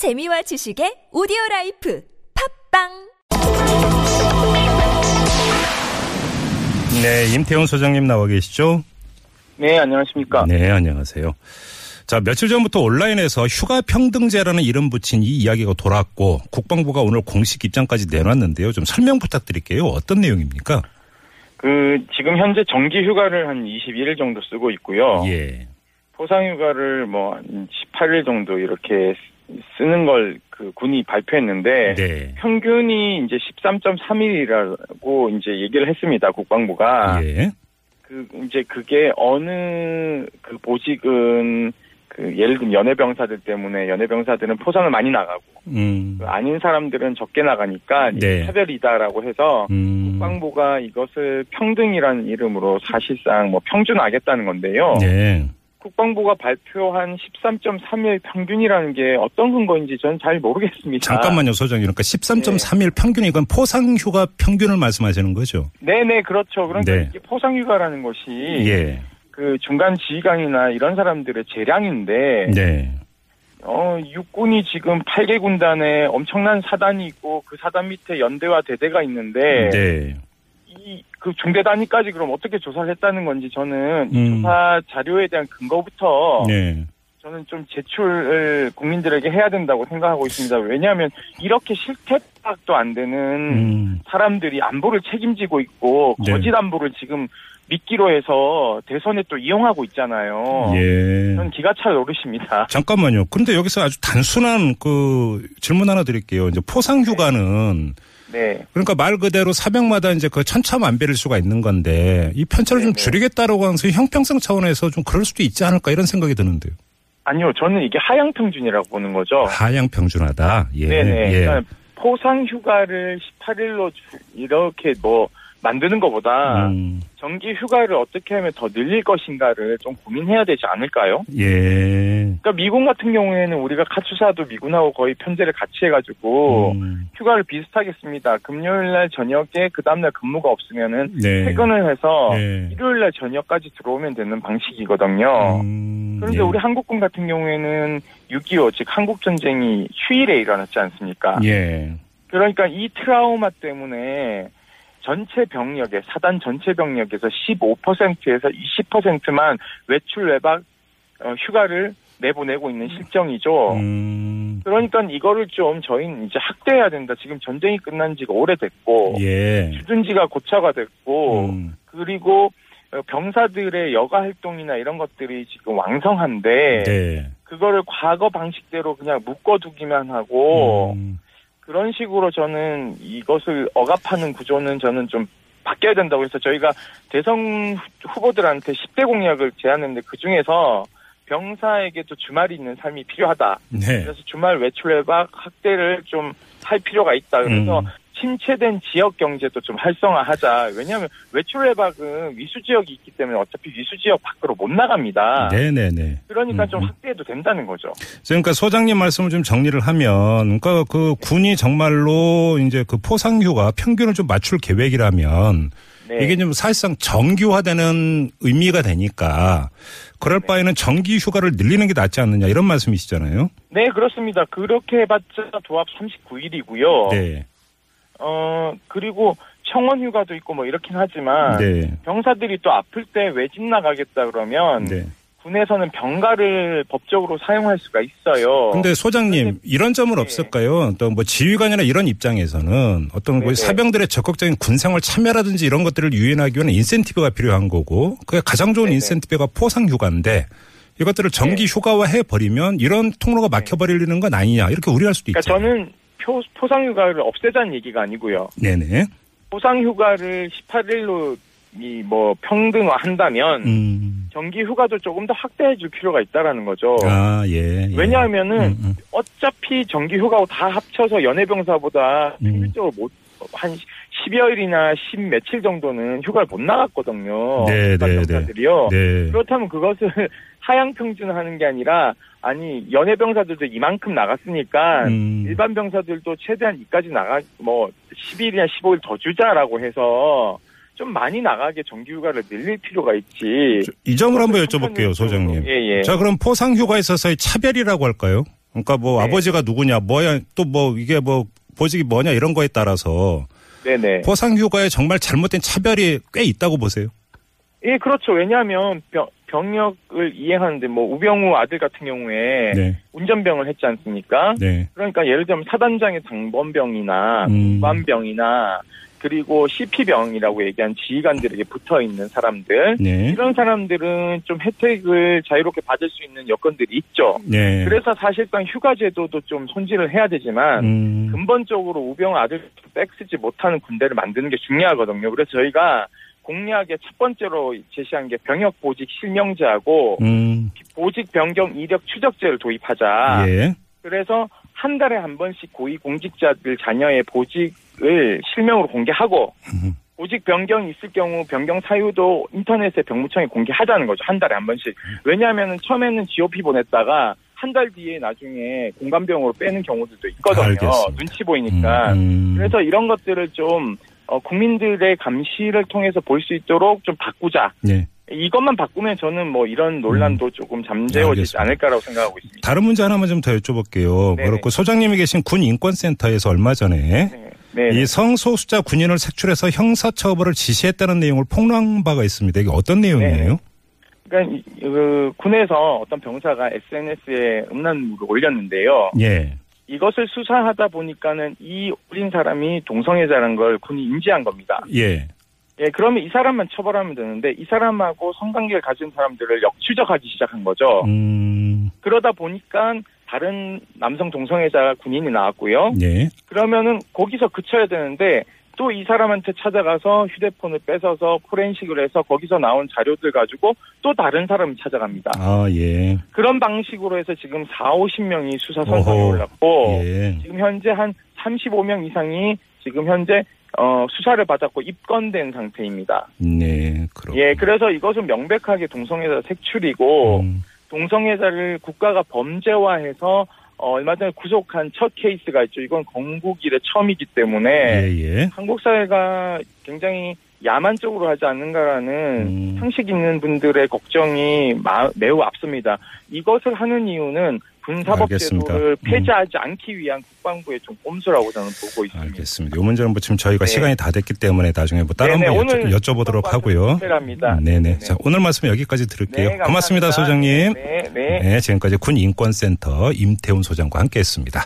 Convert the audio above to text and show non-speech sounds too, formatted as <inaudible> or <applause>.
재미와 지식의 오디오 라이프 팟빵 네, 임태훈 소장님 나와 계시죠? 네, 안녕하십니까. 네, 안녕하세요. 자, 며칠 전부터 온라인에서 휴가 평등제라는 이름 붙인 이 이야기가 돌았고 국방부가 오늘 공식 입장까지 내놨는데요. 좀 설명 부탁드릴게요. 어떤 내용입니까? 그, 지금 현재 정기 휴가를 한 21일 정도 쓰고 있고요. 예. 포상 휴가를 뭐, 한 18일 정도 이렇게 쓰는 걸 그 군이 발표했는데. 네. 평균이 이제 13.3일이라고 이제 얘기를 했습니다. 국방부가. 예. 그, 이제 그게 어느 그 보직은 그 예를 들면 연예병사들 때문에 연예병사들은 포상을 많이 나가고 음. 그 아닌 사람들은 적게 나가니까 네. 차별이다라고 해서 음. 국방부가 이것을 평등이라는 이름으로 사실상 뭐 평준하겠다는 건데요. 네. 국방부가 발표한 13.3일 평균이라는 게 어떤 근거인지 저는 잘 모르겠습니다. 잠깐만요, 소장님. 그러니까 네. 13.3일 평균이 이건 포상 휴가 평균을 말씀하시는 거죠? 네네 그렇죠. 그러니까 네. 이게 포상휴가라는 것이 예. 그 중간 지휘관이나 이런 사람들의 재량인데 네. 어 육군이 지금 8개 군단에 엄청난 사단이 있고 그 사단 밑에 연대와 대대가 있는데 네. 이 그 중대 단위까지 그럼 어떻게 조사를 했다는 건지 저는 이 음. 조사 자료에 대한 근거부터 네. 저는 좀 제출을 국민들에게 해야 된다고 생각하고 있습니다. 왜냐하면 이렇게 실태 파악도 안 되는 음. 사람들이 안보를 책임지고 있고 네. 거짓 안보를 지금 미끼로 해서 대선에 또 이용하고 있잖아요. 예. 저는 기가 찰 노릇입니다. 잠깐만요. 근데 여기서 아주 단순한 그 질문 하나 드릴게요. 이제 포상 휴가는 네. 그러니까 말 그대로 사병마다 이제 그 천차만별일 수가 있는 건데 이 편차를 좀 네네. 줄이겠다라고 하면서 형평성 차원에서 좀 그럴 수도 있지 않을까 이런 생각이 드는데요. 아니요, 저는 이게 하향 평준이라고 보는 거죠. 하향 평준하다. 예. 어. 네네. 예. 그러니까 포상 휴가를 18일로 이렇게 뭐 만드는 것보다 음, 정기 휴가를 어떻게 하면 더 늘릴 것인가를 좀 고민해야 되지 않을까요? 예. 그러니까 미군 같은 경우에는 우리가 카투사도 미군하고 거의 편제를 같이 해가지고 음, 휴가를 비슷하게 씁니다. 금요일 날 저녁에 그 다음날 근무가 없으면은 네. 퇴근을 해서 네. 일요일 날 저녁까지 들어오면 되는 방식이거든요. 음, 그런데 예. 우리 한국군 같은 경우에는 6.25, 즉 한국 전쟁이 휴일에 일어났지 않습니까? 예. 그러니까 이 트라우마 때문에 전체 병력의 사단 전체 병력에서 15%에서 20%만 외출 외박 어, 휴가를 내보내고 있는 실정이죠. 음, 그러니까 이거를 좀 저희는 이제 확대해야 된다. 지금 전쟁이 끝난 지가 오래됐고 예. 주둔지가 고차가 됐고 음, 그리고 어, 병사들의 여가 활동이나 이런 것들이 지금 왕성한데 네. 그거를 과거 방식대로 그냥 묶어두기만 하고 음, 그런 식으로 저는 이것을 억압하는 구조는 저는 좀 바뀌어야 된다고 해서 저희가 대선 후- 후보들한테 10대 공약을 제안했는데 그 중에서 병사에게도 주말이 있는 삶이 필요하다. 네. 그래서 주말 외출 외박 확대를 좀 할 필요가 있다. 그래서 음. 침체된 지역 경제도 좀 활성화하자. 왜냐하면 외출 외박은 위수 지역이 있기 때문에 어차피 위수 지역 밖으로 못 나갑니다. 네네네. 그러니까 음, 좀 음. 확대해도 된다는 거죠. 그러니까 소장님 말씀을 좀 정리를 하면, 그러니까 그 군이 정말로 이제 그 포상휴가 평균을 좀 맞출 계획이라면 네. 이게 좀 사실상 정규화되는 의미가 되니까 그럴 바에는 정기 휴가를 늘리는 게 낫지 않느냐 이런 말씀이시잖아요. 네, 그렇습니다. 그렇게 해봤자 도합 39일이고요. 네. 어, 그리고 청원 휴가도 있고 뭐 이렇긴 하지만 네. 병사들이 또 아플 때 외진 나가겠다 그러면 네. 군에서는 병가를 법적으로 사용할 수가 있어요. 근데 소장님 근데- 이런 점은 네. 없을까요? 또 뭐 지휘관이나 이런 입장에서는 어떤 그 네네. 사병들의 적극적인 군생활 참여라든지 이런 것들을 유인하기 위한 인센티브가 필요한 거고 그게 가장 좋은 네네. 인센티브가 포상 휴가인데 이것들을 정기 네. 휴가화 해 버리면 이런 통로가 막혀버리는 건 아니냐 이렇게 우려할 수도 그러니까 있잖아요. 저는 표, 포상휴가를 없애자는 얘기가 아니고요. 네네. 포상휴가를 18일로 이 뭐 평등화 한다면 음. 정기 휴가도 조금 더 확대해 줄 필요가 있다라는 거죠. 아 예. 예. 왜냐하면은 음, 음. 어차피 정기 휴가고 다 합쳐서 연예병사보다 음. 평균적으로 못, 한 10여일이나 10 며칠 정도는 휴가를 못 나갔거든요. 네, 네, 네. 병사들이요. 네. 그렇다면 그것을 <laughs> 하향 평준하는 게 아니라 아니 연예 병사들도 이만큼 나갔으니까 음. 일반 병사들도 최대한 이까지 나가 뭐 10일이나 15일 더 주자라고 해서 좀 많이 나가게 정기휴가를 늘릴 필요가 있지. 이 점을 한번 여쭤볼게요, 소장님. 예, 예. 자, 그럼 포상 휴가에 있어서의 차별이라고 할까요? 그러니까 뭐 네. 아버지가 누구냐, 뭐야, 또 뭐 이게 뭐 보직이 뭐냐 이런 거에 따라서 네네. 포상휴가에 정말 잘못된 차별이 꽤 있다고 보세요. 예, 그렇죠. 왜냐하면 병, 병역을 이행하는데 뭐 우병우 아들 같은 경우에 네. 운전병을 했지 않습니까? 네. 그러니까 예를 들면 사단장의 당번병이나 음. 공관병이나 그리고 CP병이라고 얘기한 지휘관들에게 붙어 있는 사람들 네. 이런 사람들은 좀 혜택을 자유롭게 받을 수 있는 여건들이 있죠. 네. 그래서 사실상 휴가 제도도 좀 손질을 해야 되지만 음. 근본적으로 우병우 아들 빽쓰지 못하는 군대를 만드는 게 중요하거든요. 그래서 저희가 공약의 첫 번째로 제시한 게 병역 보직 실명제하고 음. 보직 변경 이력 추적제를 도입하자. 예. 그래서 한 달에 한 번씩 고위 공직자들 자녀의 보직 을 실명으로 공개하고 음. 보직 변경이 있을 경우 변경 사유도 인터넷에 병무청에 공개하자는 거죠. 한 달에 한 번씩. 왜냐하면 처음에는 GOP 보냈다가 한 달 뒤에 나중에 공관병으로 빼는 경우들도 있거든요. 알겠습니다. 눈치 보이니까. 음. 그래서 이런 것들을 좀 어, 국민들의 감시를 통해서 볼 수 있도록 좀 바꾸자. 네. 이것만 바꾸면 저는 뭐 이런 논란도 조금 잠재워지지 음. 알겠습니다. 않을까라고 생각하고 있습니다. 다른 문제 하나만 좀 더 여쭤볼게요. 네네. 그렇고 소장님이 계신 군 인권센터에서 얼마 전에 네. 네. 이 성소수자 군인을 색출해서 형사처벌을 지시했다는 내용을 폭로한 바가 있습니다. 이게 어떤 내용이에요? 그러니까 이- 그 군에서 어떤 병사가 SNS에 음란물을 올렸는데요. 예. 이것을 수사하다 보니까는 이 올린 사람이 동성애자라는 걸 군이 인지한 겁니다. 예. 예, 그러면 이 사람만 처벌하면 되는데 이 사람하고 성관계를 가진 사람들을 역추적하기 시작한 거죠. 음. 그러다 보니까 다른 남성 동성애자 군인이 나왔고요. 예. 그러면은 거기서 그쳐야 되는데 또 이 사람한테 찾아가서 휴대폰을 뺏어서 포렌식을 해서 거기서 나온 자료들 가지고 또 다른 사람이 찾아갑니다. 아, 예. 그런 방식으로 해서 지금 4, 50명이 수사 선상에. 올랐고 예. 지금 현재 한 35명 이상이 지금 현재 어, 수사를 받았고 입건된 상태입니다. 네. 그렇 예, 그래서 이것은 명백하게 동성애자 색출이고 음. 동성애자를 국가가 범죄화해서 어, 얼마 전에 구속한 첫 케이스가 있죠. 이건 건국 이래 처음이기 때문에 예, 예. 한국 사회가 굉장히 야만적으로 하지 않는가라는 음. 상식 있는 분들의 걱정이 마- 매우 앞섭니다. 이것을 하는 이유는. 군사법제도를 음. 폐지하지 않기 위한 국방부의 좀 꼼수라고 저는 보고 있습니다. 알겠습니다. 요 문제는 뭐 지금 저희가 네. 시간이 다 됐기 때문에 나중에 뭐 따로 네네, 한번 오늘 여쭤, 여쭤 보도록 하고요. 합니다. 네네. 자, 오늘 말씀 여기까지 들을게요. 네. 고맙습니다, 소장님. 네, 네. 네, 지금까지 군 인권센터 임태훈 소장과 함께했습니다.